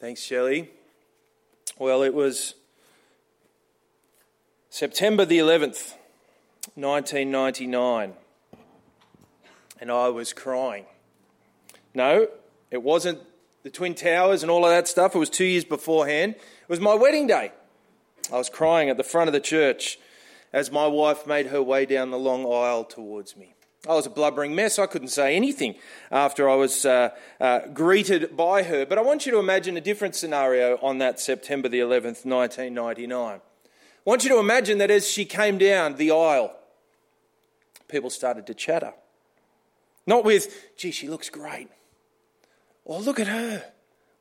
Thanks, Shelley. Well, it was September the 11th, 1999, and I was crying. No, it wasn't the Twin Towers and all of that stuff. It was two years beforehand. It was my wedding day. I was crying at the front of the church as my wife made her way down the long aisle towards me. I was a blubbering mess. I couldn't say anything after I was uh, uh, greeted by her. But I want you to imagine a different scenario on that September the 11th, 1999. I want you to imagine that as she came down the aisle, people started to chatter. Not with, gee, she looks great. Or look at her.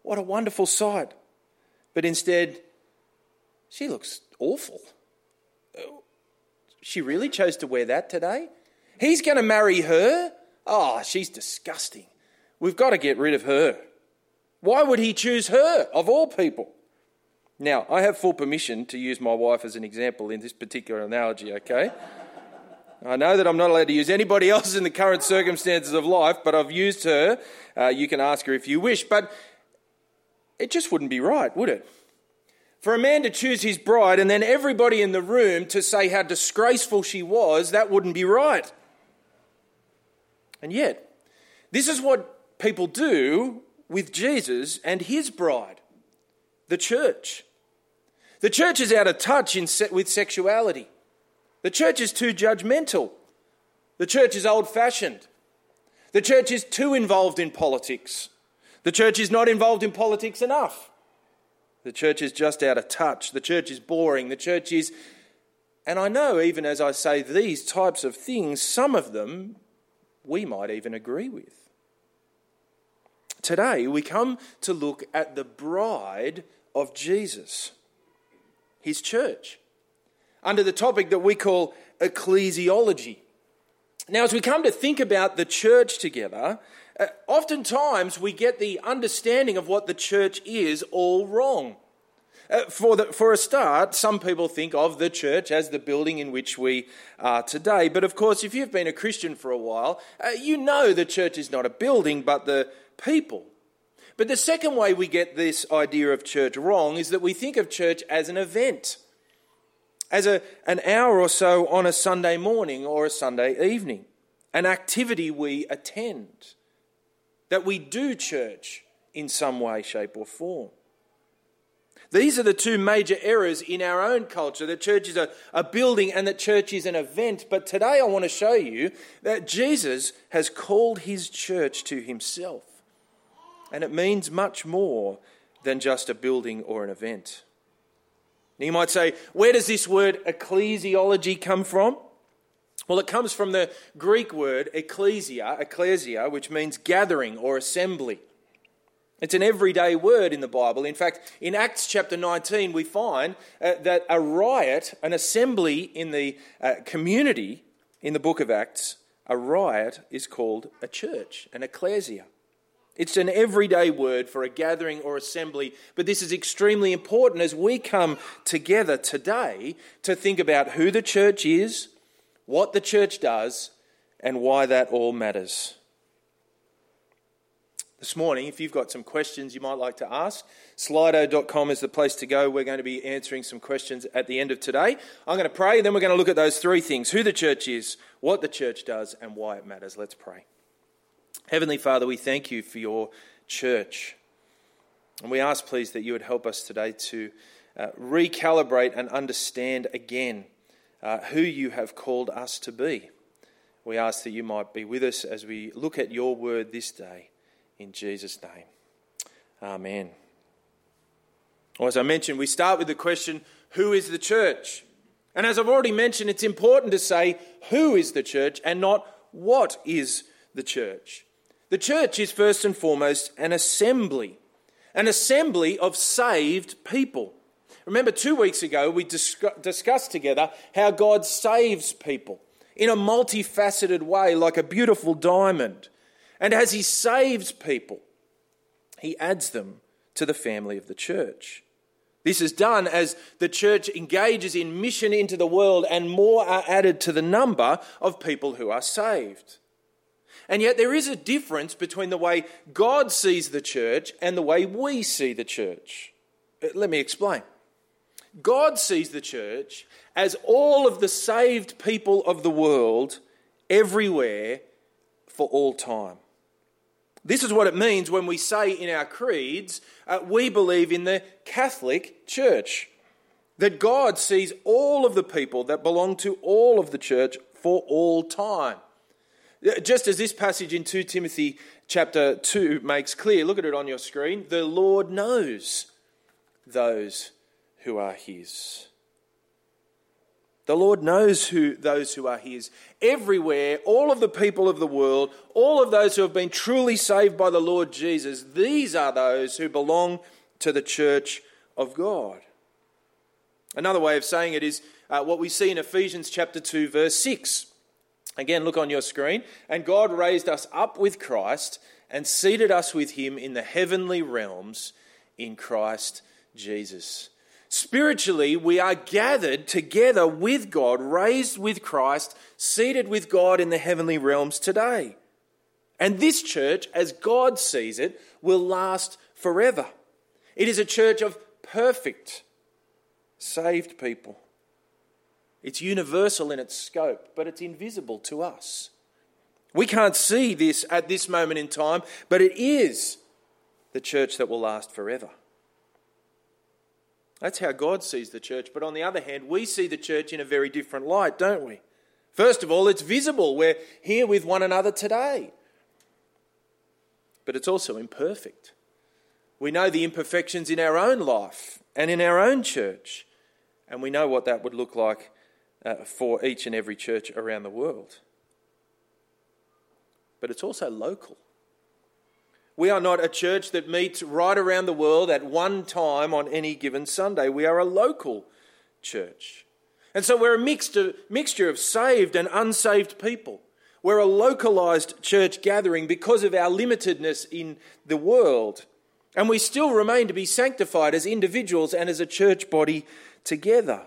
What a wonderful sight. But instead, she looks awful. She really chose to wear that today? He's going to marry her? Oh, she's disgusting. We've got to get rid of her. Why would he choose her, of all people? Now, I have full permission to use my wife as an example in this particular analogy, okay? I know that I'm not allowed to use anybody else in the current circumstances of life, but I've used her. Uh, you can ask her if you wish. But it just wouldn't be right, would it? For a man to choose his bride and then everybody in the room to say how disgraceful she was, that wouldn't be right. And yet, this is what people do with Jesus and his bride, the church. The church is out of touch se- with sexuality. The church is too judgmental. The church is old fashioned. The church is too involved in politics. The church is not involved in politics enough. The church is just out of touch. The church is boring. The church is. And I know, even as I say these types of things, some of them we might even agree with. Today, we come to look at the bride of Jesus, his church, under the topic that we call ecclesiology. Now, as we come to think about the church together, uh, oftentimes we get the understanding of what the church is all wrong. Uh, for, the, for a start, some people think of the church as the building in which we are today. But of course, if you've been a Christian for a while, uh, you know the church is not a building, but the people. But the second way we get this idea of church wrong is that we think of church as an event, as a, an hour or so on a Sunday morning or a Sunday evening, an activity we attend, that we do church in some way, shape, or form. These are the two major errors in our own culture that church is a, a building and that church is an event. But today I want to show you that Jesus has called his church to himself. And it means much more than just a building or an event. Now you might say, where does this word ecclesiology come from? Well, it comes from the Greek word ecclesia, ecclesia, which means gathering or assembly. It's an everyday word in the Bible. In fact, in Acts chapter 19, we find uh, that a riot, an assembly in the uh, community in the book of Acts, a riot is called a church, an ecclesia. It's an everyday word for a gathering or assembly, but this is extremely important as we come together today to think about who the church is, what the church does, and why that all matters this morning, if you've got some questions you might like to ask, slido.com is the place to go. We're going to be answering some questions at the end of today. I'm going to pray, then we're going to look at those three things who the church is, what the church does, and why it matters. Let's pray. Heavenly Father, we thank you for your church. And we ask, please, that you would help us today to uh, recalibrate and understand again uh, who you have called us to be. We ask that you might be with us as we look at your word this day in Jesus' name. Amen. Well, as I mentioned, we start with the question who is the church? And as I've already mentioned, it's important to say who is the church and not what is the church. The church is first and foremost an assembly, an assembly of saved people. Remember, two weeks ago we discussed together how God saves people in a multifaceted way, like a beautiful diamond. And as he saves people, he adds them to the family of the church. This is done as the church engages in mission into the world, and more are added to the number of people who are saved. And yet, there is a difference between the way God sees the church and the way we see the church. Uh, let me explain. God sees the church as all of the saved people of the world everywhere for all time. This is what it means when we say in our creeds, uh, we believe in the Catholic Church. That God sees all of the people that belong to all of the church for all time. Uh, just as this passage in 2 Timothy chapter 2 makes clear, look at it on your screen. The Lord knows those who are his. The Lord knows who those who are his. Everywhere, all of the people of the world, all of those who have been truly saved by the Lord Jesus, these are those who belong to the church of God. Another way of saying it is uh, what we see in Ephesians chapter 2 verse 6. Again, look on your screen. And God raised us up with Christ and seated us with him in the heavenly realms in Christ Jesus. Spiritually, we are gathered together with God, raised with Christ, seated with God in the heavenly realms today. And this church, as God sees it, will last forever. It is a church of perfect, saved people. It's universal in its scope, but it's invisible to us. We can't see this at this moment in time, but it is the church that will last forever. That's how God sees the church. But on the other hand, we see the church in a very different light, don't we? First of all, it's visible. We're here with one another today. But it's also imperfect. We know the imperfections in our own life and in our own church. And we know what that would look like uh, for each and every church around the world. But it's also local. We are not a church that meets right around the world at one time on any given Sunday. We are a local church. And so we're a mixture, of saved and unsaved people. We're a localized church gathering because of our limitedness in the world. And we still remain to be sanctified as individuals and as a church body together.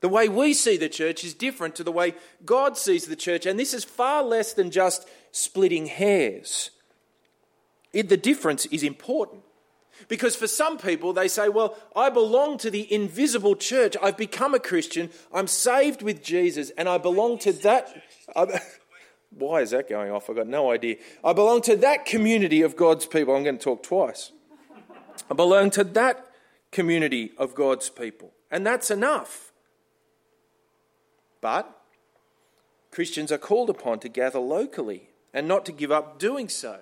The way we see the church is different to the way God sees the church, and this is far less than just splitting hairs. It, the difference is important. Because for some people, they say, Well, I belong to the invisible church. I've become a Christian. I'm saved with Jesus, and I belong to that. Why is that going off? I've got no idea. I belong to that community of God's people. I'm going to talk twice. I belong to that community of God's people, and that's enough. But Christians are called upon to gather locally and not to give up doing so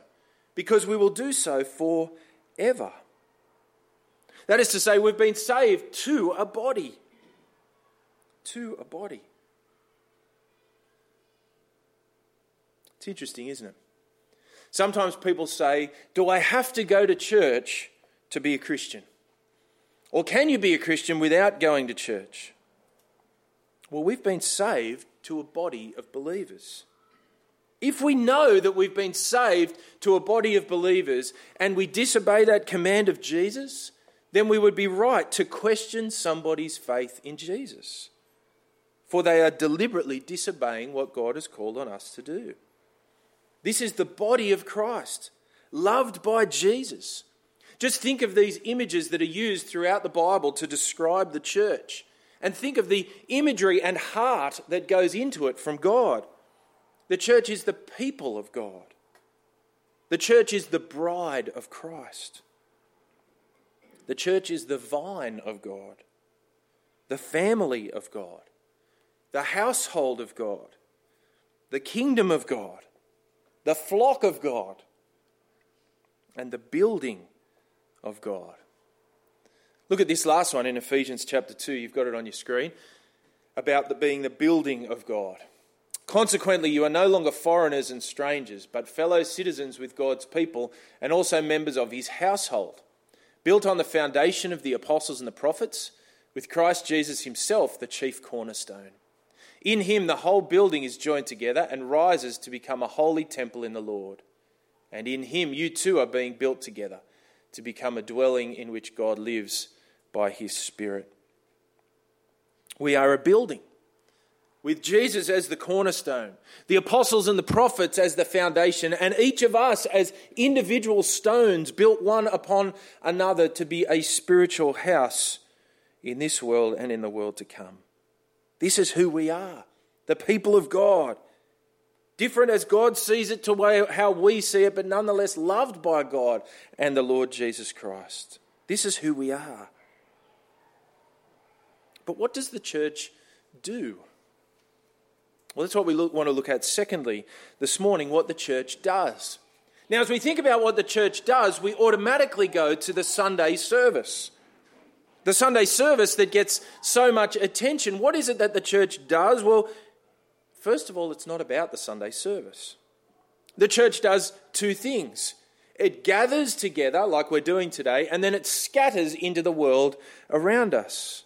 because we will do so forever. That is to say, we've been saved to a body. To a body. It's interesting, isn't it? Sometimes people say, Do I have to go to church to be a Christian? Or can you be a Christian without going to church? Well, we've been saved to a body of believers. If we know that we've been saved to a body of believers and we disobey that command of Jesus, then we would be right to question somebody's faith in Jesus. For they are deliberately disobeying what God has called on us to do. This is the body of Christ, loved by Jesus. Just think of these images that are used throughout the Bible to describe the church. And think of the imagery and heart that goes into it from God. The church is the people of God. The church is the bride of Christ. The church is the vine of God, the family of God, the household of God, the kingdom of God, the flock of God, and the building of God. Look at this last one in Ephesians chapter 2. You've got it on your screen about the, being the building of God. Consequently, you are no longer foreigners and strangers, but fellow citizens with God's people and also members of his household, built on the foundation of the apostles and the prophets, with Christ Jesus himself the chief cornerstone. In him, the whole building is joined together and rises to become a holy temple in the Lord. And in him, you too are being built together to become a dwelling in which God lives by his Spirit. We are a building with Jesus as the cornerstone, the apostles and the prophets as the foundation, and each of us as individual stones built one upon another to be a spiritual house in this world and in the world to come. This is who we are, the people of God. Different as God sees it to how we see it, but nonetheless loved by God and the Lord Jesus Christ. This is who we are. But what does the church do? Well, that's what we look, want to look at secondly this morning what the church does. Now, as we think about what the church does, we automatically go to the Sunday service. The Sunday service that gets so much attention. What is it that the church does? Well, first of all, it's not about the Sunday service. The church does two things it gathers together, like we're doing today, and then it scatters into the world around us.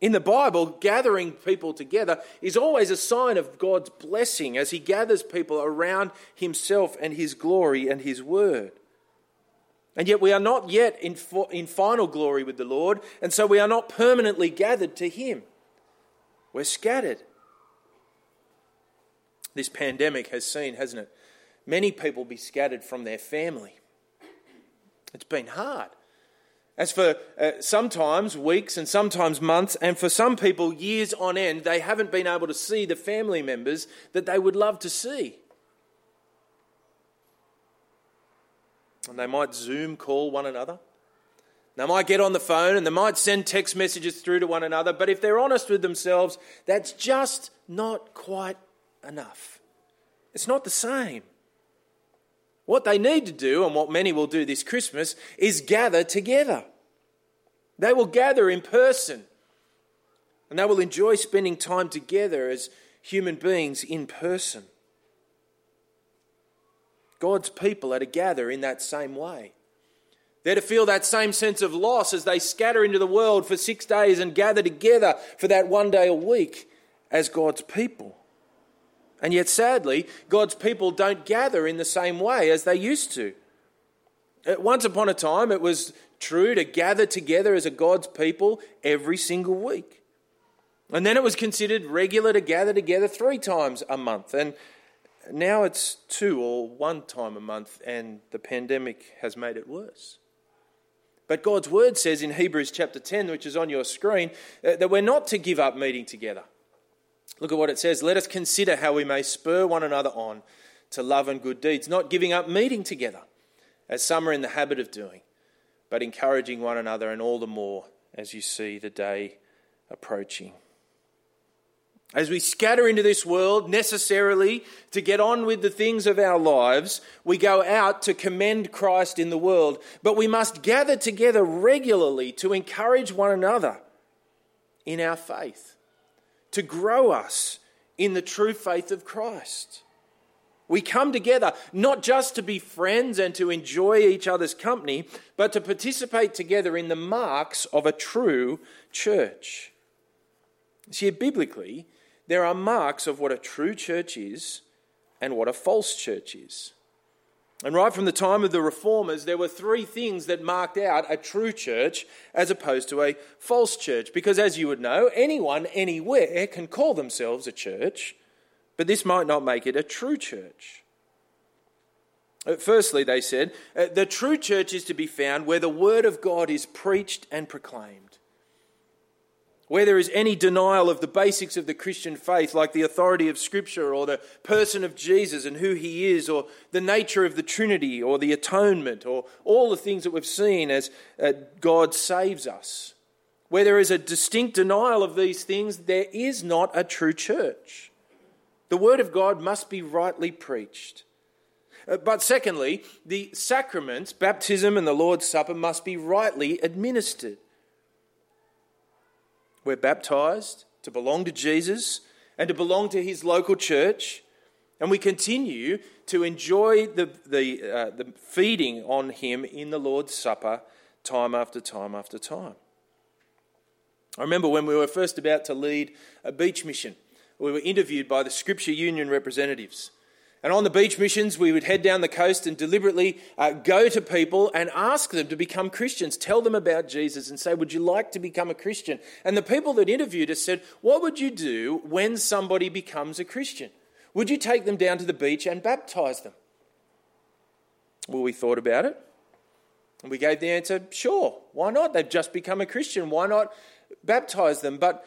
In the Bible, gathering people together is always a sign of God's blessing as He gathers people around Himself and His glory and His word. And yet, we are not yet in, in final glory with the Lord, and so we are not permanently gathered to Him. We're scattered. This pandemic has seen, hasn't it, many people be scattered from their family. It's been hard. As for uh, sometimes weeks and sometimes months, and for some people years on end, they haven't been able to see the family members that they would love to see. And they might Zoom call one another. They might get on the phone and they might send text messages through to one another, but if they're honest with themselves, that's just not quite enough. It's not the same. What they need to do, and what many will do this Christmas, is gather together. They will gather in person and they will enjoy spending time together as human beings in person. God's people are to gather in that same way. They're to feel that same sense of loss as they scatter into the world for six days and gather together for that one day a week as God's people. And yet, sadly, God's people don't gather in the same way as they used to. Once upon a time, it was true to gather together as a God's people every single week. And then it was considered regular to gather together three times a month. And now it's two or one time a month, and the pandemic has made it worse. But God's word says in Hebrews chapter 10, which is on your screen, uh, that we're not to give up meeting together. Look at what it says. Let us consider how we may spur one another on to love and good deeds, not giving up meeting together, as some are in the habit of doing, but encouraging one another, and all the more as you see the day approaching. As we scatter into this world necessarily to get on with the things of our lives, we go out to commend Christ in the world, but we must gather together regularly to encourage one another in our faith to grow us in the true faith of Christ. We come together not just to be friends and to enjoy each other's company, but to participate together in the marks of a true church. See, biblically, there are marks of what a true church is and what a false church is. And right from the time of the reformers, there were three things that marked out a true church as opposed to a false church. Because as you would know, anyone, anywhere can call themselves a church, but this might not make it a true church. Uh, firstly, they said, uh, the true church is to be found where the word of God is preached and proclaimed where there is any denial of the basics of the Christian faith, like the authority of Scripture or the person of Jesus and who he is, or the nature of the Trinity or the atonement, or all the things that we've seen as uh, God saves us, where there is a distinct denial of these things, there is not a true church. The Word of God must be rightly preached. Uh, but secondly, the sacraments, baptism and the Lord's Supper, must be rightly administered. We're baptized to belong to Jesus and to belong to his local church. And we continue to enjoy the, the, uh, the feeding on him in the Lord's Supper time after time after time. I remember when we were first about to lead a beach mission, we were interviewed by the Scripture Union representatives. And on the beach missions, we would head down the coast and deliberately uh, go to people and ask them to become Christians, tell them about Jesus, and say, Would you like to become a Christian? And the people that interviewed us said, What would you do when somebody becomes a Christian? Would you take them down to the beach and baptize them? Well, we thought about it. And we gave the answer, Sure, why not? They've just become a Christian. Why not baptize them? But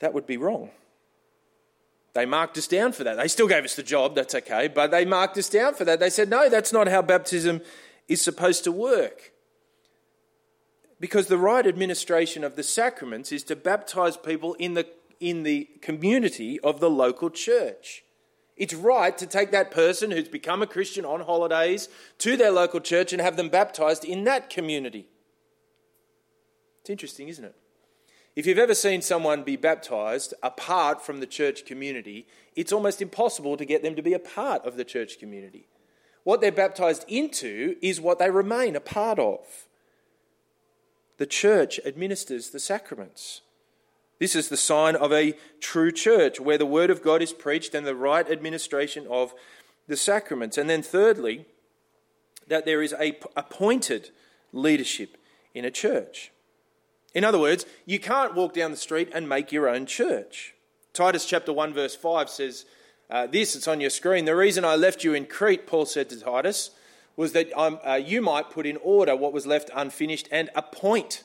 that would be wrong. They marked us down for that. They still gave us the job, that's okay, but they marked us down for that. They said, no, that's not how baptism is supposed to work. Because the right administration of the sacraments is to baptize people in the, in the community of the local church. It's right to take that person who's become a Christian on holidays to their local church and have them baptized in that community. It's interesting, isn't it? If you've ever seen someone be baptized apart from the church community, it's almost impossible to get them to be a part of the church community. What they're baptized into is what they remain a part of. The church administers the sacraments. This is the sign of a true church where the word of God is preached and the right administration of the sacraments. And then, thirdly, that there is a appointed leadership in a church. In other words, you can't walk down the street and make your own church. Titus chapter 1, verse 5 says uh, this, it's on your screen. The reason I left you in Crete, Paul said to Titus, was that um, uh, you might put in order what was left unfinished and appoint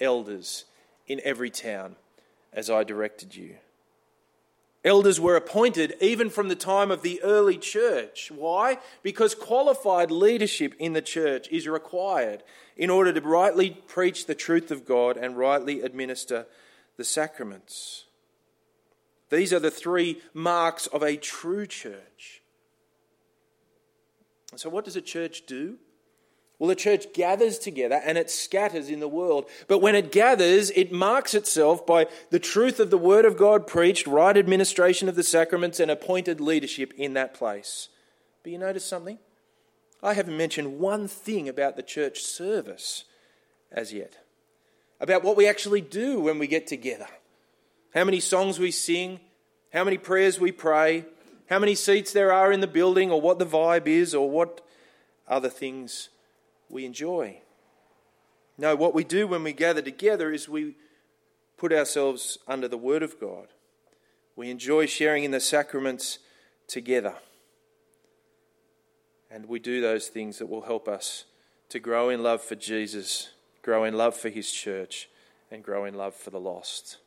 elders in every town as I directed you. Elders were appointed even from the time of the early church. Why? Because qualified leadership in the church is required in order to rightly preach the truth of God and rightly administer the sacraments. These are the three marks of a true church. So, what does a church do? Well, the church gathers together and it scatters in the world. But when it gathers, it marks itself by the truth of the Word of God preached, right administration of the sacraments, and appointed leadership in that place. But you notice something? I haven't mentioned one thing about the church service as yet, about what we actually do when we get together. How many songs we sing, how many prayers we pray, how many seats there are in the building, or what the vibe is, or what other things we enjoy. No, what we do when we gather together is we put ourselves under the Word of God. We enjoy sharing in the sacraments together. And we do those things that will help us to grow in love for Jesus, grow in love for His church, and grow in love for the lost.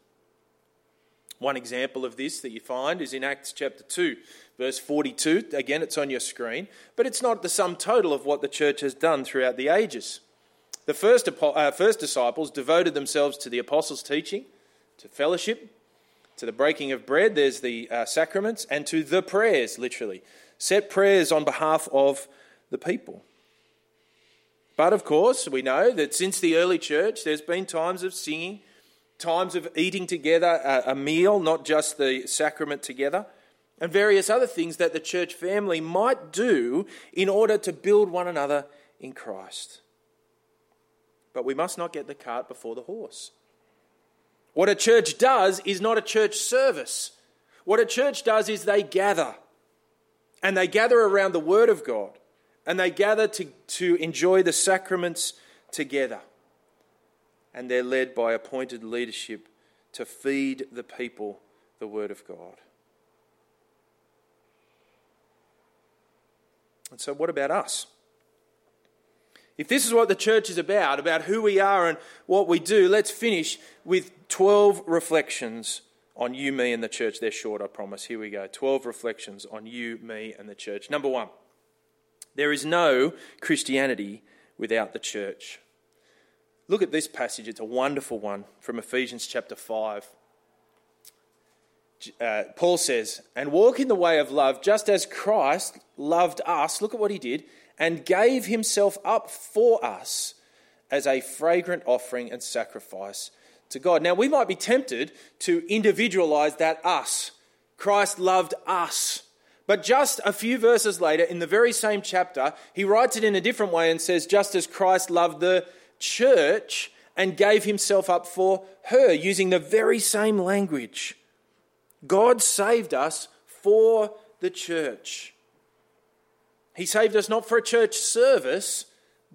One example of this that you find is in Acts chapter 2, verse 42. Again, it's on your screen, but it's not the sum total of what the church has done throughout the ages. The first, uh, first disciples devoted themselves to the apostles' teaching, to fellowship, to the breaking of bread, there's the uh, sacraments, and to the prayers, literally. Set prayers on behalf of the people. But of course, we know that since the early church, there's been times of singing times of eating together, a, meal, not just the sacrament together, and various other things that the church family might do in order to build one another in Christ. But we must not get the cart before the horse. What a church does is not a church service. What a church does is they gather. And they gather around the Word of God. And they gather to, to enjoy the sacraments together and they're led by appointed leadership to feed the people the Word of God. And so, what about us? If this is what the church is about, about who we are and what we do, let's finish with 12 reflections on you, me, and the church. They're short, I promise. Here we go 12 reflections on you, me, and the church. Number one, there is no Christianity without the church. Look at this passage, it's a wonderful one from Ephesians chapter 5. Uh, Paul says, And walk in the way of love, just as Christ loved us. Look at what he did, and gave himself up for us as a fragrant offering and sacrifice to God. Now, we might be tempted to individualize that us. Christ loved us. But just a few verses later, in the very same chapter, he writes it in a different way and says, Just as Christ loved the church and gave himself up for her, using the very same language. God saved us for the church. He saved us not for a church service,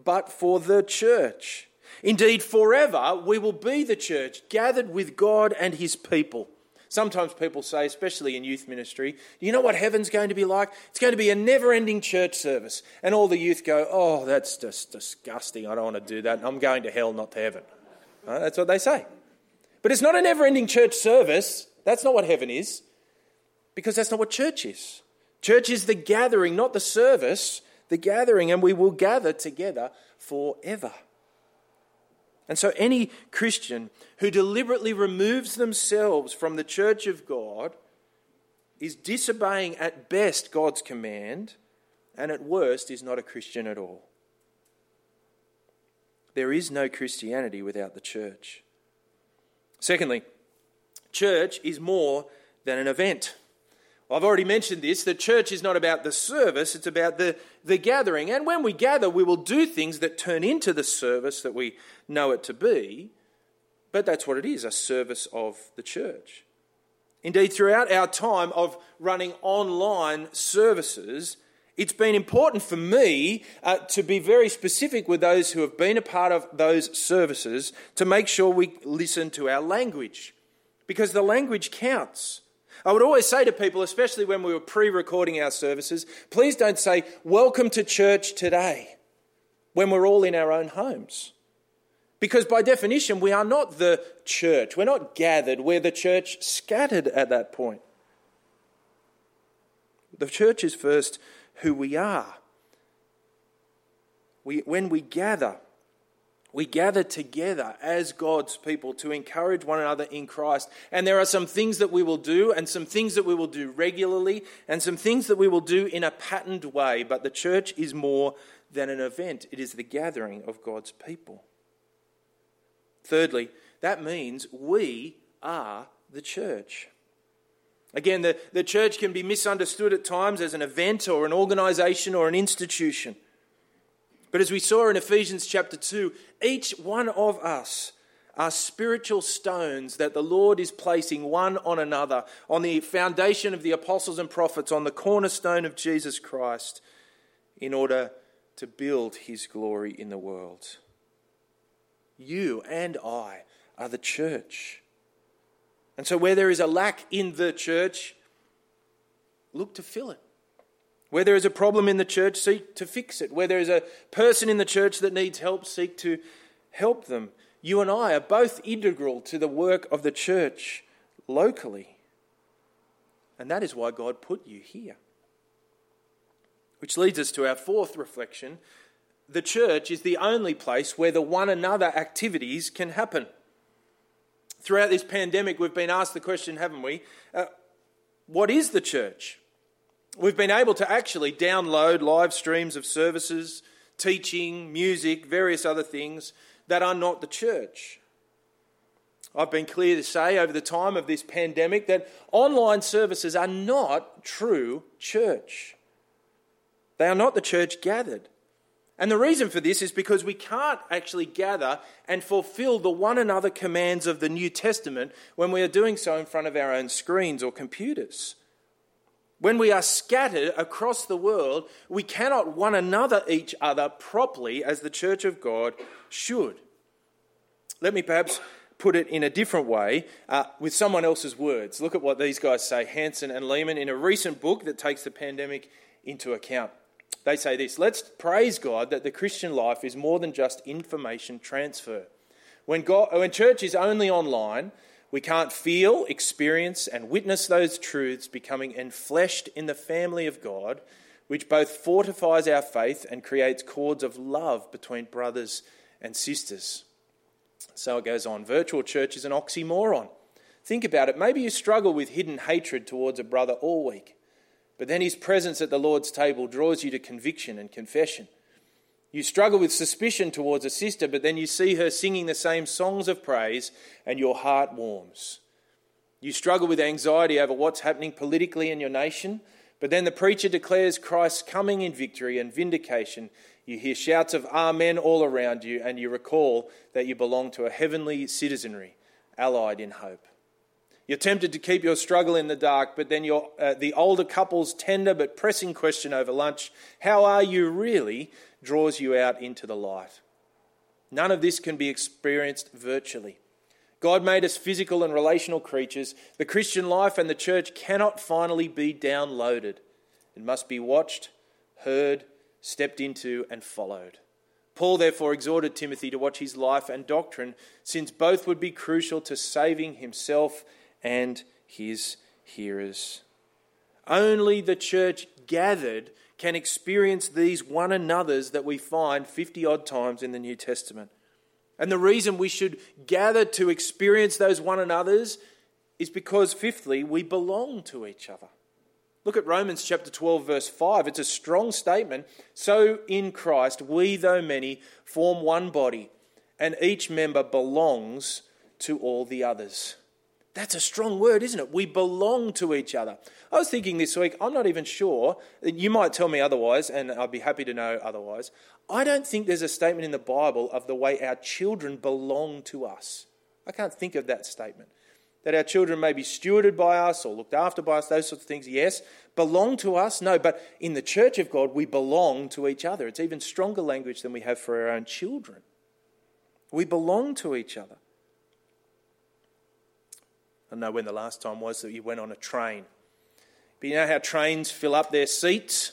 but for the church. Indeed, forever we will be the church, gathered with God and his people. Sometimes people say, especially in youth ministry, you know what heaven's going to be like? It's going to be a never ending church service. And all the youth go, oh, that's just disgusting. I don't want to do that. I'm going to hell, not to heaven. That's what they say. But it's not a never ending church service. That's not what heaven is, because that's not what church is. Church is the gathering, not the service, the gathering, and we will gather together forever. And so, any Christian who deliberately removes themselves from the church of God is disobeying at best God's command, and at worst is not a Christian at all. There is no Christianity without the church. Secondly, church is more than an event. I've already mentioned this. The church is not about the service, it's about the, the gathering. And when we gather, we will do things that turn into the service that we know it to be. But that's what it is a service of the church. Indeed, throughout our time of running online services, it's been important for me uh, to be very specific with those who have been a part of those services to make sure we listen to our language because the language counts. I would always say to people, especially when we were pre recording our services, please don't say, Welcome to church today, when we're all in our own homes. Because by definition, we are not the church. We're not gathered. We're the church scattered at that point. The church is first who we are. We, when we gather, we gather together as God's people to encourage one another in Christ. And there are some things that we will do, and some things that we will do regularly, and some things that we will do in a patterned way. But the church is more than an event, it is the gathering of God's people. Thirdly, that means we are the church. Again, the, the church can be misunderstood at times as an event or an organization or an institution. But as we saw in Ephesians chapter 2, each one of us are spiritual stones that the Lord is placing one on another on the foundation of the apostles and prophets, on the cornerstone of Jesus Christ, in order to build his glory in the world. You and I are the church. And so, where there is a lack in the church, look to fill it. Where there is a problem in the church, seek to fix it. Where there is a person in the church that needs help, seek to help them. You and I are both integral to the work of the church locally. And that is why God put you here. Which leads us to our fourth reflection. The church is the only place where the one another activities can happen. Throughout this pandemic, we've been asked the question, haven't we? Uh, what is the church? We've been able to actually download live streams of services, teaching, music, various other things that are not the church. I've been clear to say over the time of this pandemic that online services are not true church. They are not the church gathered. And the reason for this is because we can't actually gather and fulfill the one another commands of the New Testament when we are doing so in front of our own screens or computers. When we are scattered across the world, we cannot one another each other properly as the church of God should. Let me perhaps put it in a different way uh, with someone else's words. Look at what these guys say, Hansen and Leeman, in a recent book that takes the pandemic into account. They say this Let's praise God that the Christian life is more than just information transfer. When, God, when church is only online, we can't feel, experience, and witness those truths becoming enfleshed in the family of God, which both fortifies our faith and creates cords of love between brothers and sisters. So it goes on. Virtual church is an oxymoron. Think about it. Maybe you struggle with hidden hatred towards a brother all week, but then his presence at the Lord's table draws you to conviction and confession. You struggle with suspicion towards a sister, but then you see her singing the same songs of praise and your heart warms. You struggle with anxiety over what's happening politically in your nation, but then the preacher declares Christ's coming in victory and vindication. You hear shouts of Amen all around you, and you recall that you belong to a heavenly citizenry, allied in hope. You're tempted to keep your struggle in the dark, but then uh, the older couple's tender but pressing question over lunch, how are you really, draws you out into the light. None of this can be experienced virtually. God made us physical and relational creatures. The Christian life and the church cannot finally be downloaded. It must be watched, heard, stepped into, and followed. Paul therefore exhorted Timothy to watch his life and doctrine, since both would be crucial to saving himself and his hearers. Only the church gathered can experience these one another's that we find 50 odd times in the New Testament. And the reason we should gather to experience those one another's is because, fifthly, we belong to each other. Look at Romans chapter 12, verse 5. It's a strong statement. So in Christ, we, though many, form one body, and each member belongs to all the others. That's a strong word, isn't it? We belong to each other. I was thinking this week, I'm not even sure, you might tell me otherwise, and I'd be happy to know otherwise. I don't think there's a statement in the Bible of the way our children belong to us. I can't think of that statement that our children may be stewarded by us or looked after by us, those sorts of things, yes. Belong to us? No, but in the church of God, we belong to each other. It's even stronger language than we have for our own children. We belong to each other. Don't know when the last time was that you went on a train. But you know how trains fill up their seats?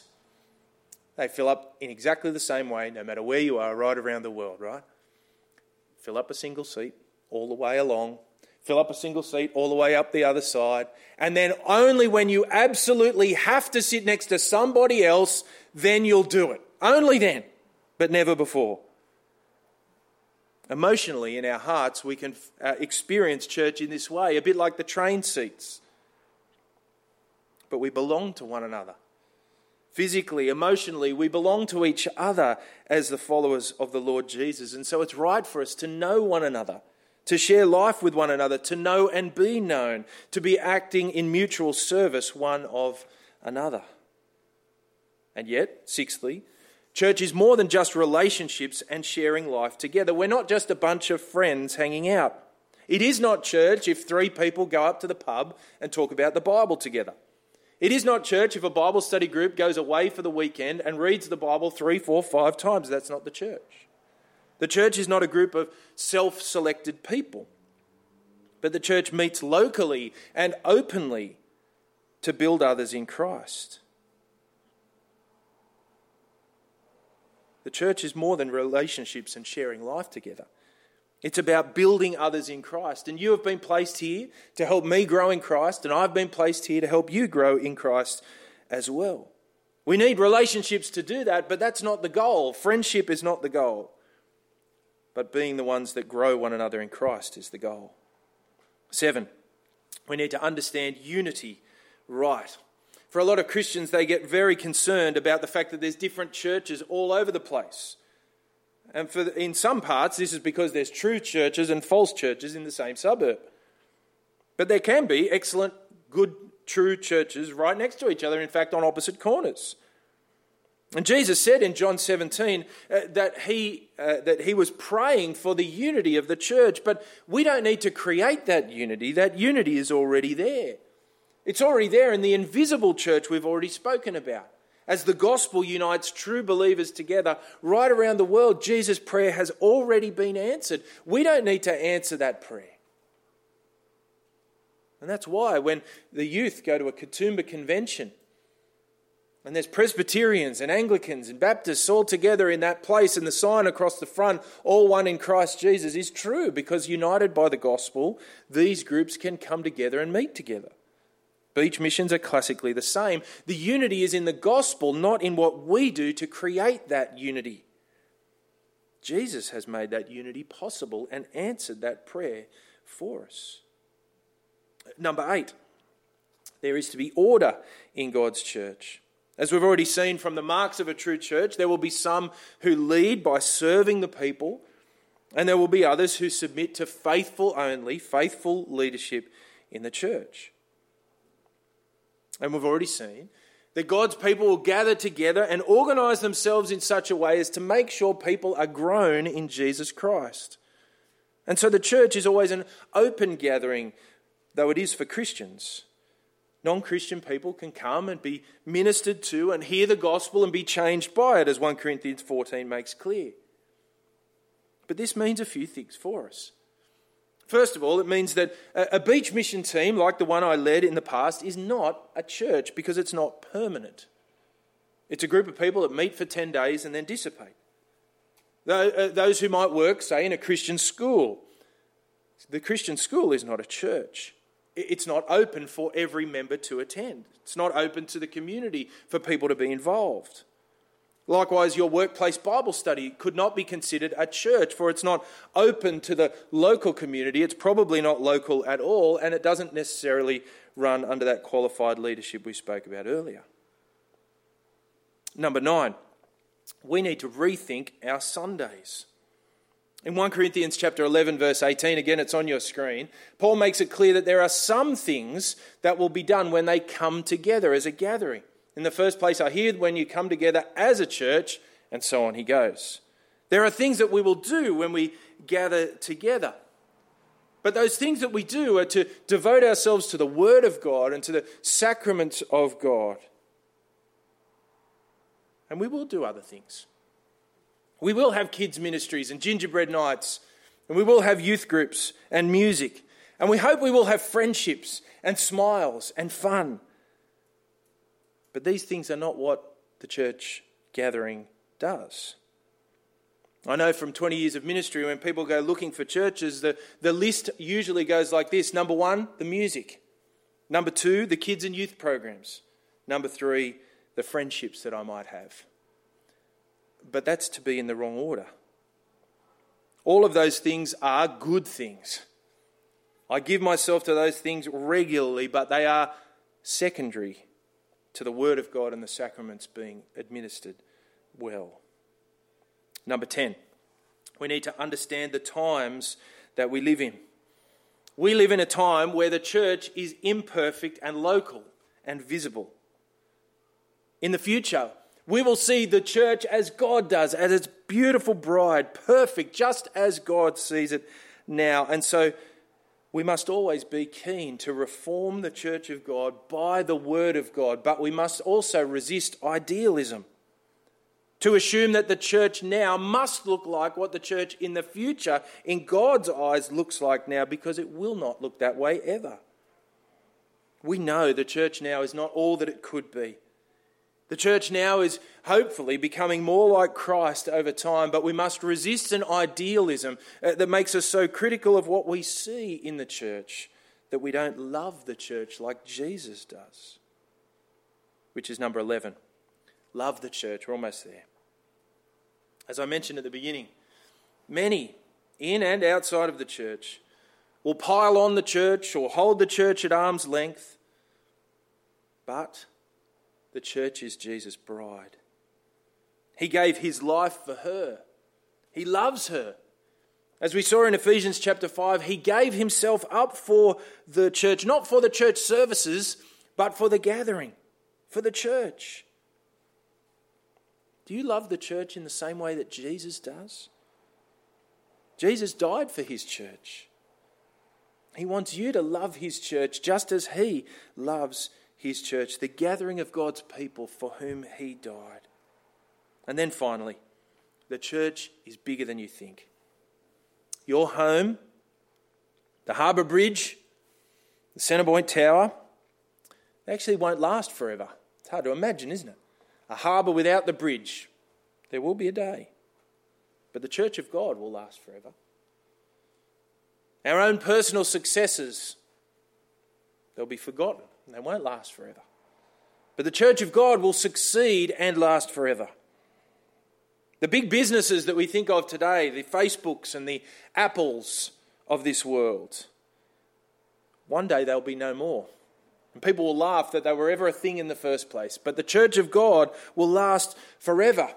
They fill up in exactly the same way, no matter where you are, right around the world, right? Fill up a single seat all the way along fill up a single seat all the way up the other side, and then only when you absolutely have to sit next to somebody else, then you'll do it. Only then, but never before. Emotionally, in our hearts, we can uh, experience church in this way, a bit like the train seats. But we belong to one another. Physically, emotionally, we belong to each other as the followers of the Lord Jesus. And so it's right for us to know one another to share life with one another, to know and be known, to be acting in mutual service one of another. And yet, sixthly, church is more than just relationships and sharing life together. We're not just a bunch of friends hanging out. It is not church if three people go up to the pub and talk about the Bible together. It is not church if a Bible study group goes away for the weekend and reads the Bible three, four, five times. That's not the church. The church is not a group of self selected people, but the church meets locally and openly to build others in Christ. The church is more than relationships and sharing life together. It's about building others in Christ. And you have been placed here to help me grow in Christ, and I've been placed here to help you grow in Christ as well. We need relationships to do that, but that's not the goal. Friendship is not the goal but being the ones that grow one another in Christ is the goal. Seven, we need to understand unity right. For a lot of Christians, they get very concerned about the fact that there's different churches all over the place. And for, in some parts, this is because there's true churches and false churches in the same suburb. But there can be excellent, good, true churches right next to each other, in fact, on opposite corners. And Jesus said in John 17 uh, that, he, uh, that he was praying for the unity of the church, but we don't need to create that unity. That unity is already there. It's already there in the invisible church we've already spoken about. As the gospel unites true believers together right around the world, Jesus' prayer has already been answered. We don't need to answer that prayer. And that's why when the youth go to a Katoomba convention, and there's Presbyterians and Anglicans and Baptists all together in that place, and the sign across the front, all one in Christ Jesus, is true because united by the gospel, these groups can come together and meet together. Beach missions are classically the same. The unity is in the gospel, not in what we do to create that unity. Jesus has made that unity possible and answered that prayer for us. Number eight, there is to be order in God's church. As we've already seen from the marks of a true church, there will be some who lead by serving the people, and there will be others who submit to faithful only, faithful leadership in the church. And we've already seen that God's people will gather together and organize themselves in such a way as to make sure people are grown in Jesus Christ. And so the church is always an open gathering though it is for Christians. Non Christian people can come and be ministered to and hear the gospel and be changed by it, as 1 Corinthians 14 makes clear. But this means a few things for us. First of all, it means that a beach mission team, like the one I led in the past, is not a church because it's not permanent. It's a group of people that meet for 10 days and then dissipate. Uh, those who might work, say, in a Christian school. The Christian school is not a church. It's not open for every member to attend. It's not open to the community for people to be involved. Likewise, your workplace Bible study could not be considered a church, for it's not open to the local community. It's probably not local at all, and it doesn't necessarily run under that qualified leadership we spoke about earlier. Number nine, we need to rethink our Sundays. In 1 Corinthians chapter 11 verse 18 again it's on your screen Paul makes it clear that there are some things that will be done when they come together as a gathering. In the first place I hear when you come together as a church and so on he goes. There are things that we will do when we gather together. But those things that we do are to devote ourselves to the word of God and to the sacraments of God. And we will do other things. We will have kids' ministries and gingerbread nights, and we will have youth groups and music. And we hope we will have friendships and smiles and fun. But these things are not what the church gathering does. I know from 20 years of ministry, when people go looking for churches, the, the list usually goes like this Number one, the music. Number two, the kids and youth programs. Number three, the friendships that I might have. But that's to be in the wrong order. All of those things are good things. I give myself to those things regularly, but they are secondary to the Word of God and the sacraments being administered well. Number 10, we need to understand the times that we live in. We live in a time where the church is imperfect and local and visible. In the future, we will see the church as God does, as its beautiful bride, perfect, just as God sees it now. And so we must always be keen to reform the church of God by the word of God, but we must also resist idealism. To assume that the church now must look like what the church in the future, in God's eyes, looks like now, because it will not look that way ever. We know the church now is not all that it could be. The church now is hopefully becoming more like Christ over time, but we must resist an idealism uh, that makes us so critical of what we see in the church that we don't love the church like Jesus does. Which is number 11. Love the church. We're almost there. As I mentioned at the beginning, many in and outside of the church will pile on the church or hold the church at arm's length, but the church is Jesus' bride. He gave his life for her. He loves her. As we saw in Ephesians chapter 5, he gave himself up for the church, not for the church services, but for the gathering, for the church. Do you love the church in the same way that Jesus does? Jesus died for his church. He wants you to love his church just as he loves his church, the gathering of God's people for whom he died. And then finally, the church is bigger than you think. Your home, the Harbour Bridge, the Centrepoint Tower, they actually won't last forever. It's hard to imagine, isn't it? A harbour without the bridge. There will be a day. But the church of God will last forever. Our own personal successes, they'll be forgotten. They won't last forever. But the church of God will succeed and last forever. The big businesses that we think of today, the Facebooks and the Apples of this world, one day they'll be no more. And people will laugh that they were ever a thing in the first place. But the church of God will last forever.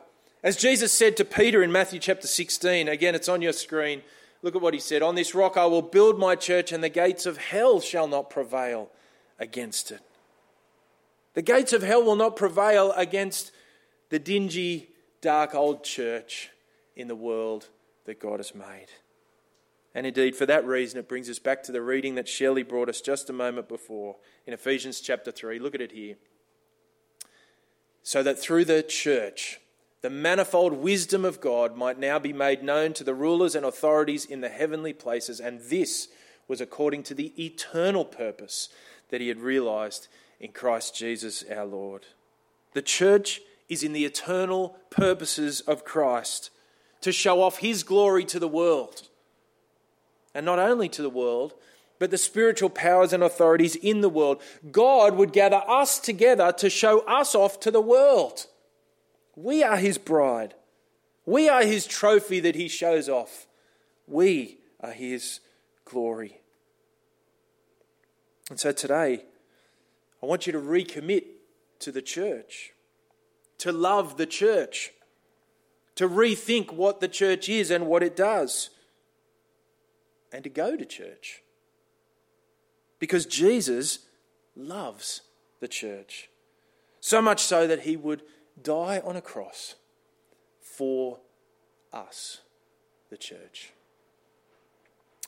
As Jesus said to Peter in Matthew chapter 16, again, it's on your screen. Look at what he said On this rock I will build my church, and the gates of hell shall not prevail against it. The gates of hell will not prevail against the dingy, dark old church in the world that God has made. And indeed, for that reason, it brings us back to the reading that Shelley brought us just a moment before in Ephesians chapter 3. Look at it here. So that through the church, the manifold wisdom of God might now be made known to the rulers and authorities in the heavenly places, and this was according to the eternal purpose that he had realized in Christ Jesus our Lord. The church is in the eternal purposes of Christ to show off his glory to the world and not only to the world, but the spiritual powers and authorities in the world. God would gather us together to show us off to the world. We are his bride. We are his trophy that he shows off. We are his glory. And so today, I want you to recommit to the church, to love the church, to rethink what the church is and what it does and to go to church. Because Jesus loves the church. So much so that he would die on a cross for us, the church.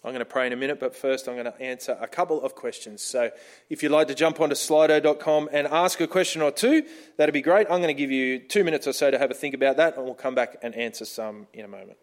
I'm going to pray in a minute, but first I'm going to answer a couple of questions. So if you'd like to jump onto slido.com and ask a question or two, that'd be great. I'm going to give you two minutes or so to have a think about that, and we'll come back and answer some in a moment.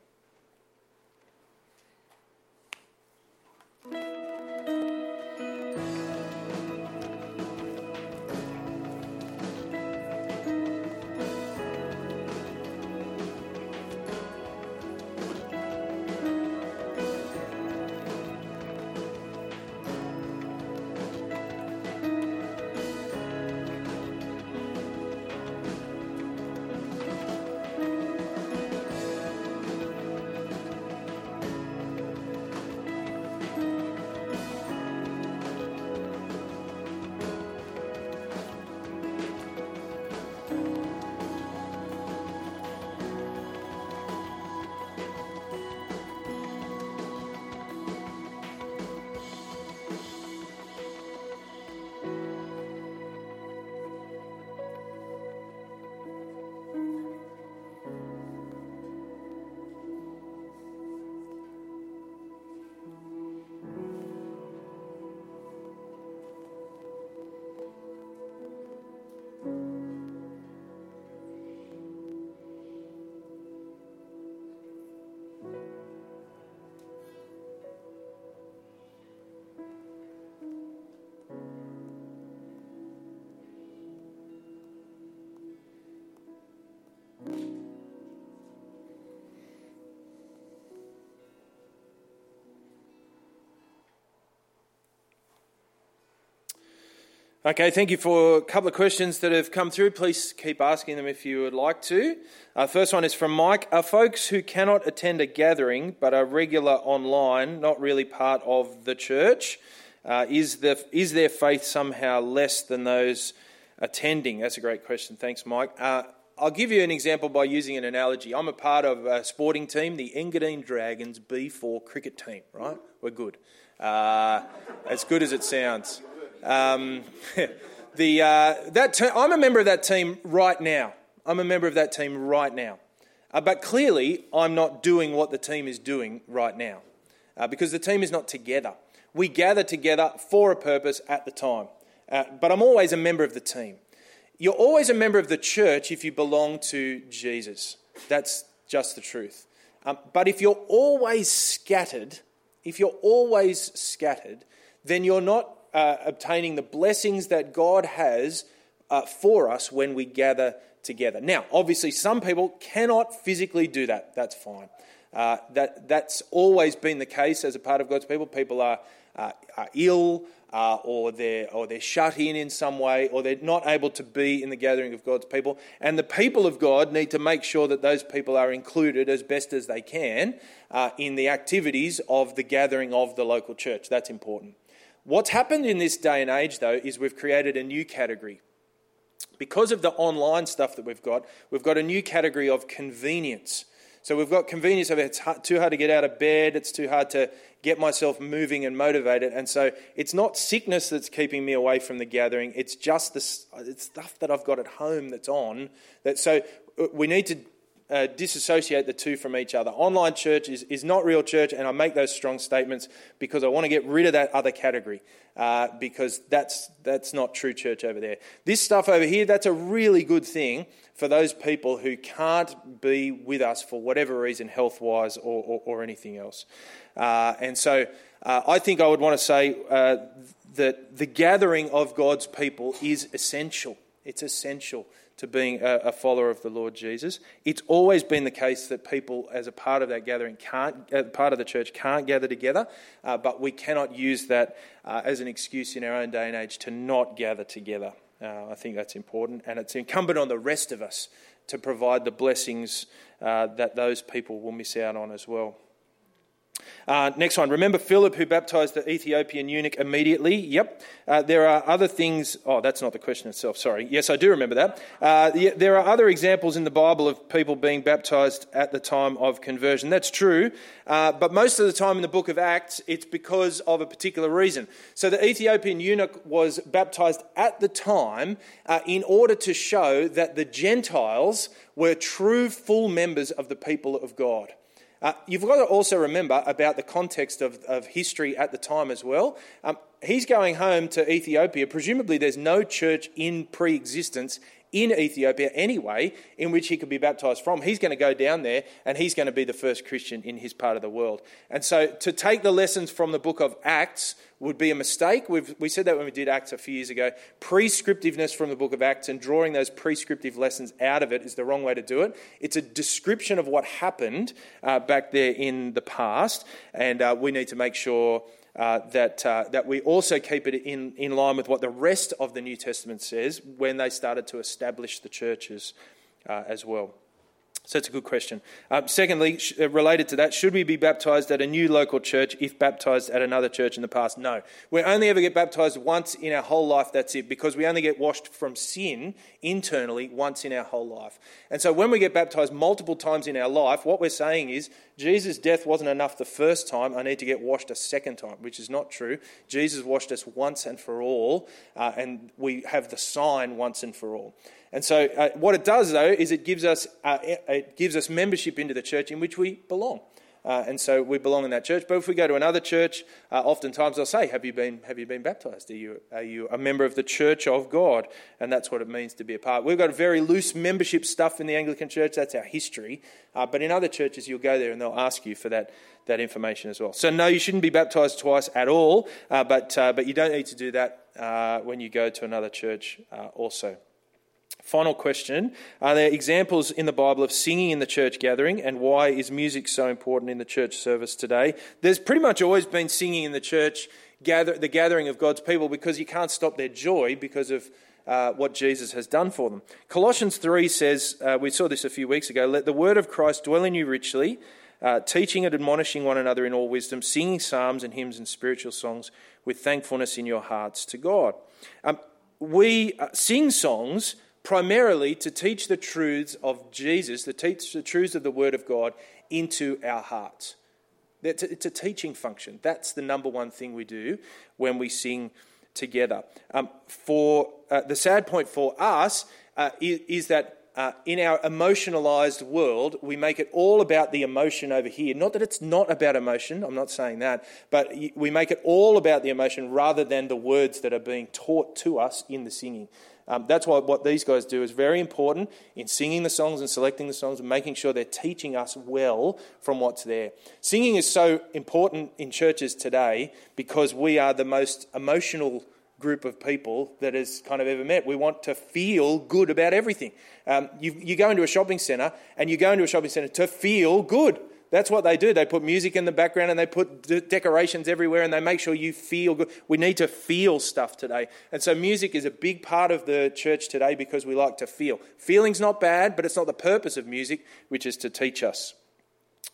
Okay, thank you for a couple of questions that have come through. Please keep asking them if you would like to. Uh, first one is from Mike. Are folks who cannot attend a gathering but are regular online not really part of the church? Uh, is, the, is their faith somehow less than those attending? That's a great question. Thanks, Mike. Uh, I'll give you an example by using an analogy. I'm a part of a sporting team, the Engadine Dragons B4 cricket team, right? We're good. Uh, as good as it sounds. Um, the, uh, that te- I'm a member of that team right now. I'm a member of that team right now. Uh, but clearly, I'm not doing what the team is doing right now uh, because the team is not together. We gather together for a purpose at the time. Uh, but I'm always a member of the team. You're always a member of the church if you belong to Jesus. That's just the truth. Um, but if you're always scattered, if you're always scattered, then you're not uh, obtaining the blessings that God has uh, for us when we gather together. Now, obviously, some people cannot physically do that. That's fine. Uh, that, that's always been the case as a part of God's people. People are, uh, are ill, uh, or they're or they're shut in in some way, or they're not able to be in the gathering of God's people. And the people of God need to make sure that those people are included as best as they can uh, in the activities of the gathering of the local church. That's important. What's happened in this day and age, though, is we've created a new category. Because of the online stuff that we've got, we've got a new category of convenience. So we've got convenience of it's too hard to get out of bed, it's too hard to get myself moving and motivated. And so it's not sickness that's keeping me away from the gathering, it's just this it's stuff that I've got at home that's on. That, so uh, we need to uh, disassociate the two from each other. Online church is, is not real church, and I make those strong statements because I want to get rid of that other category. Uh, because that's, that's not true church over there. This stuff over here, that's a really good thing for those people who can't be with us for whatever reason, health wise or, or, or, anything else. Uh, and so uh, I think I would want to say uh, that the gathering of God's people is essential. It's essential to being a, a, follower of the Lord Jesus. It's always been the case that people, as a part of that gathering, can't, uh, part of the church, can't gather together, uh, but we cannot use that uh, as an excuse in our own day and age to not gather together. Uh, I think that's important, and it's incumbent on the rest of us to provide the blessings uh, that those people will miss out on as well. Uh, next one. Remember Philip who baptized the Ethiopian eunuch immediately? Yep. Uh, there are other things. Oh, that's not the question itself. Sorry. Yes, I do remember that. Uh, there are other examples in the Bible of people being baptized at the time of conversion. That's true. Uh, but most of the time in the book of Acts, it's because of a particular reason. So the Ethiopian eunuch was baptized at the time uh, in order to show that the Gentiles were true full members of the people of God. Uh, you've got to also remember about the context of, of history at the time as well. Um, he's going home to Ethiopia. Presumably, there's no church in pre existence in Ethiopia anyway, in which he could be baptized from. He's going to go down there and he's going to be the first Christian in his part of the world. And so to take the lessons from the book of Acts would be a mistake. We've, we said that when we did Acts a few years ago. Prescriptiveness from the book of Acts and drawing those prescriptive lessons out of it is the wrong way to do it. It's a description of what happened uh, back there in the past, and uh, we need to make sure uh, that, uh, that we also keep it in, in line with what the rest of the New Testament says when they started to establish the churches uh, as well. So it's a good question. Um, secondly, sh- uh, related to that, should we be baptized at a new local church if baptized at another church in the past? No. We only ever get baptized once in our whole life, that's it, because we only get washed from sin internally once in our whole life. And so when we get baptized multiple times in our life, what we're saying is Jesus' death wasn't enough the first time, I need to get washed a second time, which is not true. Jesus washed us once and for all, uh, and we have the sign once and for all. And so, uh, what it does, though, is it gives us uh, it gives us membership into the church in which we belong. Uh, and so we belong in that church. But if we go to another church, uh, oftentimes they'll say, "Have you been Have you been baptized? Are you Are you a member of the Church of God?" And that's what it means to be a part. We've got very loose membership stuff in the Anglican Church. That's our history. Uh, but in other churches, you'll go there and they'll ask you for that that information as well. So no, you shouldn't be baptized twice at all. Uh, but uh, but you don't need to do that when you go to another church also. Final question Are there examples in the Bible of singing in the church gathering, and why is music so important in the church service today? There's pretty much always been singing in the church, gather, the gathering of God's people, because you can't stop their joy because of uh, what Jesus has done for them. Colossians 3 says, uh, we saw this a few weeks ago, let the word of Christ dwell in you richly, uh, teaching and admonishing one another in all wisdom, singing psalms and hymns and spiritual songs with thankfulness in your hearts to God. Um, we uh, sing songs primarily to teach the truths of Jesus, to teach the truths of the Word of God into our hearts. It's a, teaching function. That's the number one thing we do when we sing together. Um, for uh, the sad point for us uh, is, is, that uh, in our emotionalized world, we make it all about the emotion over here. Not that it's not about emotion, I'm not saying that, but we make it all about the emotion rather than the words that are being taught to us in the singing. Um, that's why what these guys do is very important in singing the songs and selecting the songs and making sure they're teaching us well from what's there. Singing is so important in churches today because we are the most emotional group of people that has kind of ever met. We want to feel good about everything. Um, you, you go into a shopping centre and you go into a shopping centre to feel good. That's what they do. They put music in the background and they put de- decorations everywhere and they make sure you feel good. We need to feel stuff today. And so music is a big part of the church today because we like to feel. Feeling's not bad, but it's not the purpose of music, which is to teach us.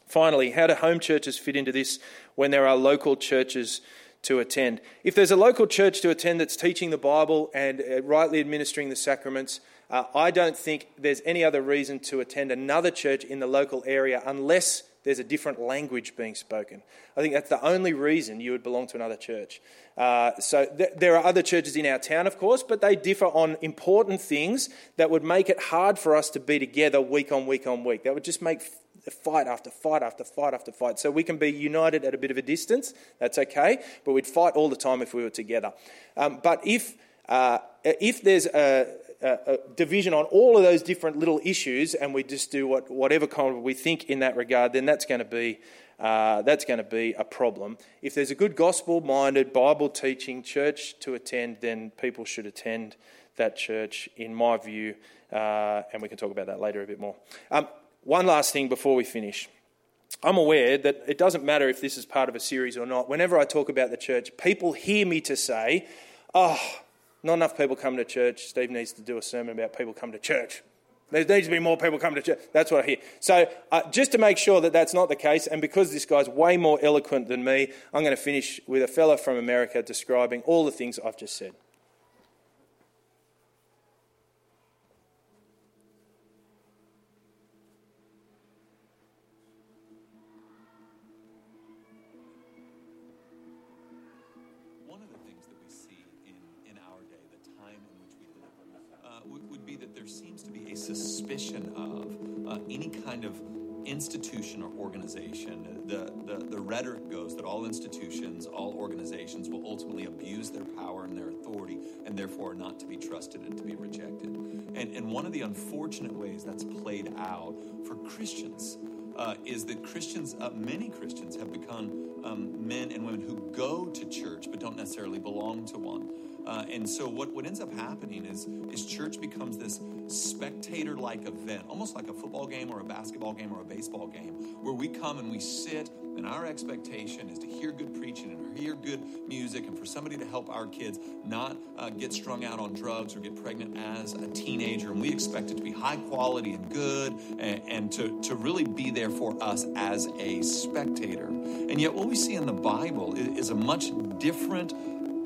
Finally, how do home churches fit into this when there are local churches to attend? If there's a local church to attend that's teaching the Bible and uh, rightly administering the sacraments, uh, I don't think there's any other reason to attend another church in the local area unless there's a different language being spoken. I think that's the only reason you would belong to another church. Uh, so th- there are other churches in our town, of course, but they differ on important things that would make it hard for us to be together week on week on week. That would just make fight after fight after fight after fight. So we can be united at a bit of a distance. That's okay, but we'd fight all the time if we were together. Um, but if uh, if there's a, a, division on all of those different little issues, and we just do what, whatever kind of we think in that regard, then that's going to be uh, that's going to be a problem. If there's a good gospel-minded, Bible teaching church to attend, then people should attend that church, in my view, uh, and we can talk about that later a bit more. Um, one last thing before we finish. I'm aware that it doesn't matter if this is part of a series or not. Whenever I talk about the church, people hear me to say, "Oh, not enough people come to church. Steve needs to do a sermon about people come to church. There needs to be more people come to church. That's what I hear. So, uh, just to make sure that that's not the case, and because this guy's way more eloquent than me, I'm going to finish with a fella from America describing all the things I've just said. Suspicion of uh, any kind of institution or organization. The, the, the rhetoric goes that all institutions, all organizations will ultimately abuse their power and their authority and therefore are not to be trusted and to be rejected. And, and one of the unfortunate ways that's played out for Christians uh, is that Christians, uh, many Christians, have become um, men and women who go to church but don't necessarily belong to one. Uh, and so what, what ends up happening is, is church becomes this spectator-like event, almost like a football game or a basketball game or a baseball game, where we come and we sit and our expectation is to hear good preaching and hear good music and for somebody to help our kids not uh, get strung out on drugs or get pregnant as a teenager. And we expect it to be high quality and good and, and to, to really be there for us as a spectator. And yet, what we see in the Bible is, is a much different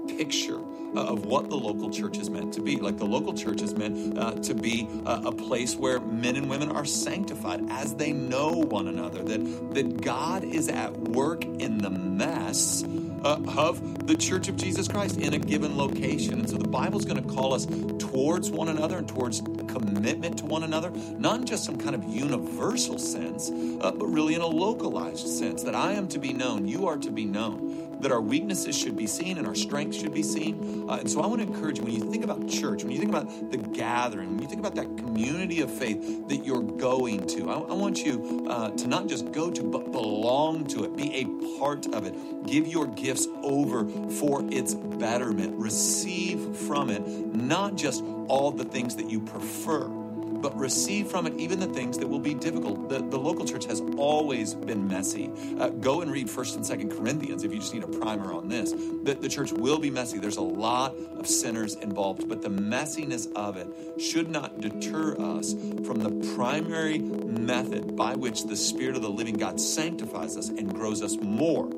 picture of what the local church is meant to be. Like the local church is meant uh, to be a, a, place where men and women are sanctified as they know one another, that, that God is at work in the mess. Uh, of the Church of Jesus Christ in a given location. And so the Bible is going to call us towards one another and towards commitment to one another, not in just some kind of universal sense, uh, but really in a localized sense that I am to be known, you are to be known that our weaknesses should be seen and our strengths should be seen. Uh, and so I want to encourage you when you think about church, when you think about the gathering, when you think about that community of faith that you're going to, I, I want you uh, to not just go to, but belong to it, be a part of it. Give your gifts over for its betterment. Receive from it not just all the things that you prefer but receive from it even the things that will be difficult. The, the local church has always been messy. Uh, go and read 1st and 2nd Corinthians if you just need a primer on this. The, the church will be messy. There's a lot of sinners involved, but the messiness of it should not deter us from the primary method by which the Spirit of the living God sanctifies us and grows us more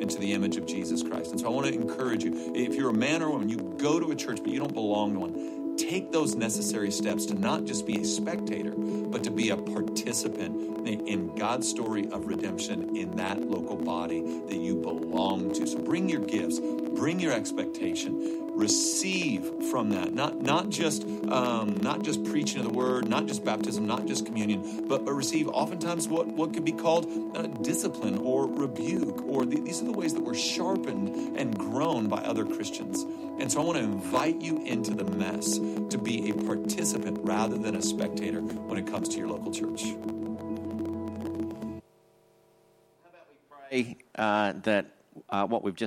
into the image of Jesus Christ. And so I want to encourage you if you're a man or woman, you go to a church, but you don't belong to one take those necessary steps to not just be a spectator, but to be a participant in God's story of redemption in that local body that you belong to. So bring your gifts, bring your expectation, receive from that. Not not just um, not just preaching of the word, not just baptism, not just communion, but, but receive oftentimes what what could be called uh, discipline or rebuke. Or the, these are the ways that we're sharpened and grown by other Christians. And so I want to invite you into the mess to be a participant rather than a spectator when it comes to your local church. How about we pray uh, that uh, what we've just